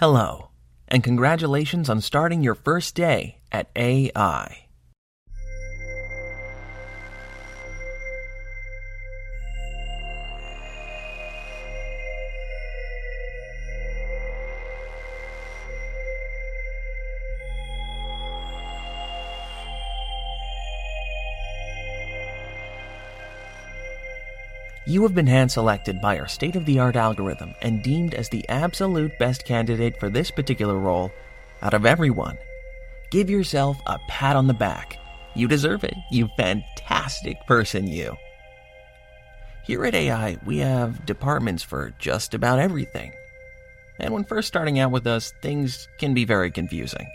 Hello, and congratulations on starting your first day at AI. You have been hand selected by our state of the art algorithm and deemed as the absolute best candidate for this particular role out of everyone. Give yourself a pat on the back. You deserve it, you fantastic person, you. Here at AI, we have departments for just about everything. And when first starting out with us, things can be very confusing.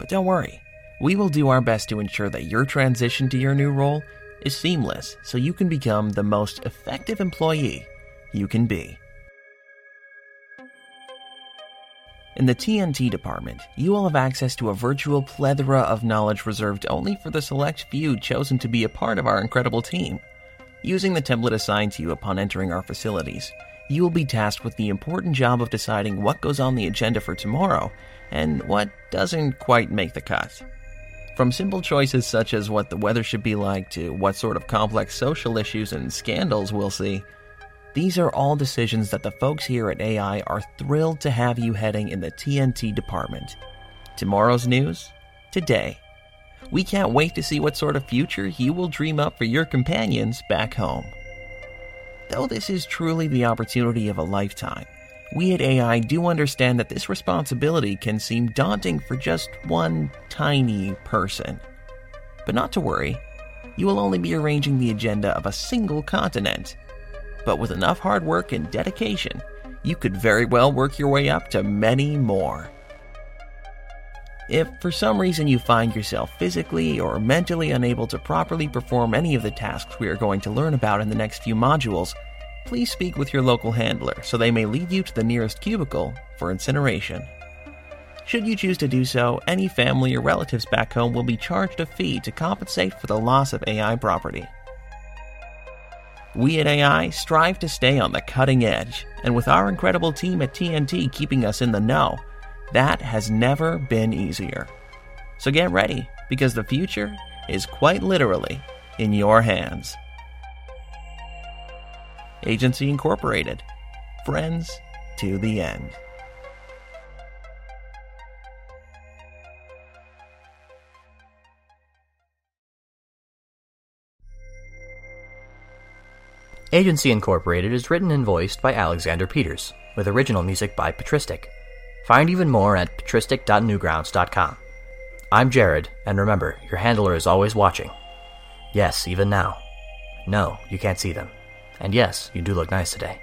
But don't worry, we will do our best to ensure that your transition to your new role is seamless so you can become the most effective employee you can be. In the TNT department, you will have access to a virtual plethora of knowledge reserved only for the select few chosen to be a part of our incredible team. Using the template assigned to you upon entering our facilities, you will be tasked with the important job of deciding what goes on the agenda for tomorrow and what doesn't quite make the cut. From simple choices such as what the weather should be like to what sort of complex social issues and scandals we'll see, these are all decisions that the folks here at AI are thrilled to have you heading in the TNT department. Tomorrow's news? Today. We can't wait to see what sort of future you will dream up for your companions back home. Though this is truly the opportunity of a lifetime, we at AI do understand that this responsibility can seem daunting for just one tiny person. But not to worry, you will only be arranging the agenda of a single continent. But with enough hard work and dedication, you could very well work your way up to many more. If for some reason you find yourself physically or mentally unable to properly perform any of the tasks we are going to learn about in the next few modules, please speak with your local handler so they may lead you to the nearest cubicle for incineration. Should you choose to do so, any family or relatives back home will be charged a fee to compensate for the loss of AI property. We at AI strive to stay on the cutting edge, and with our incredible team at TNT keeping us in the know, that has never been easier. So get ready, because the future is quite literally in your hands. Agency Incorporated. Friends to the end. Agency Incorporated is written and voiced by Alexander Peters, with original music by Patristic. Find even more at patristic.newgrounds.com. I'm Jared, and remember, your handler is always watching. Yes, even now. No, you can't see them. And yes, you do look nice today.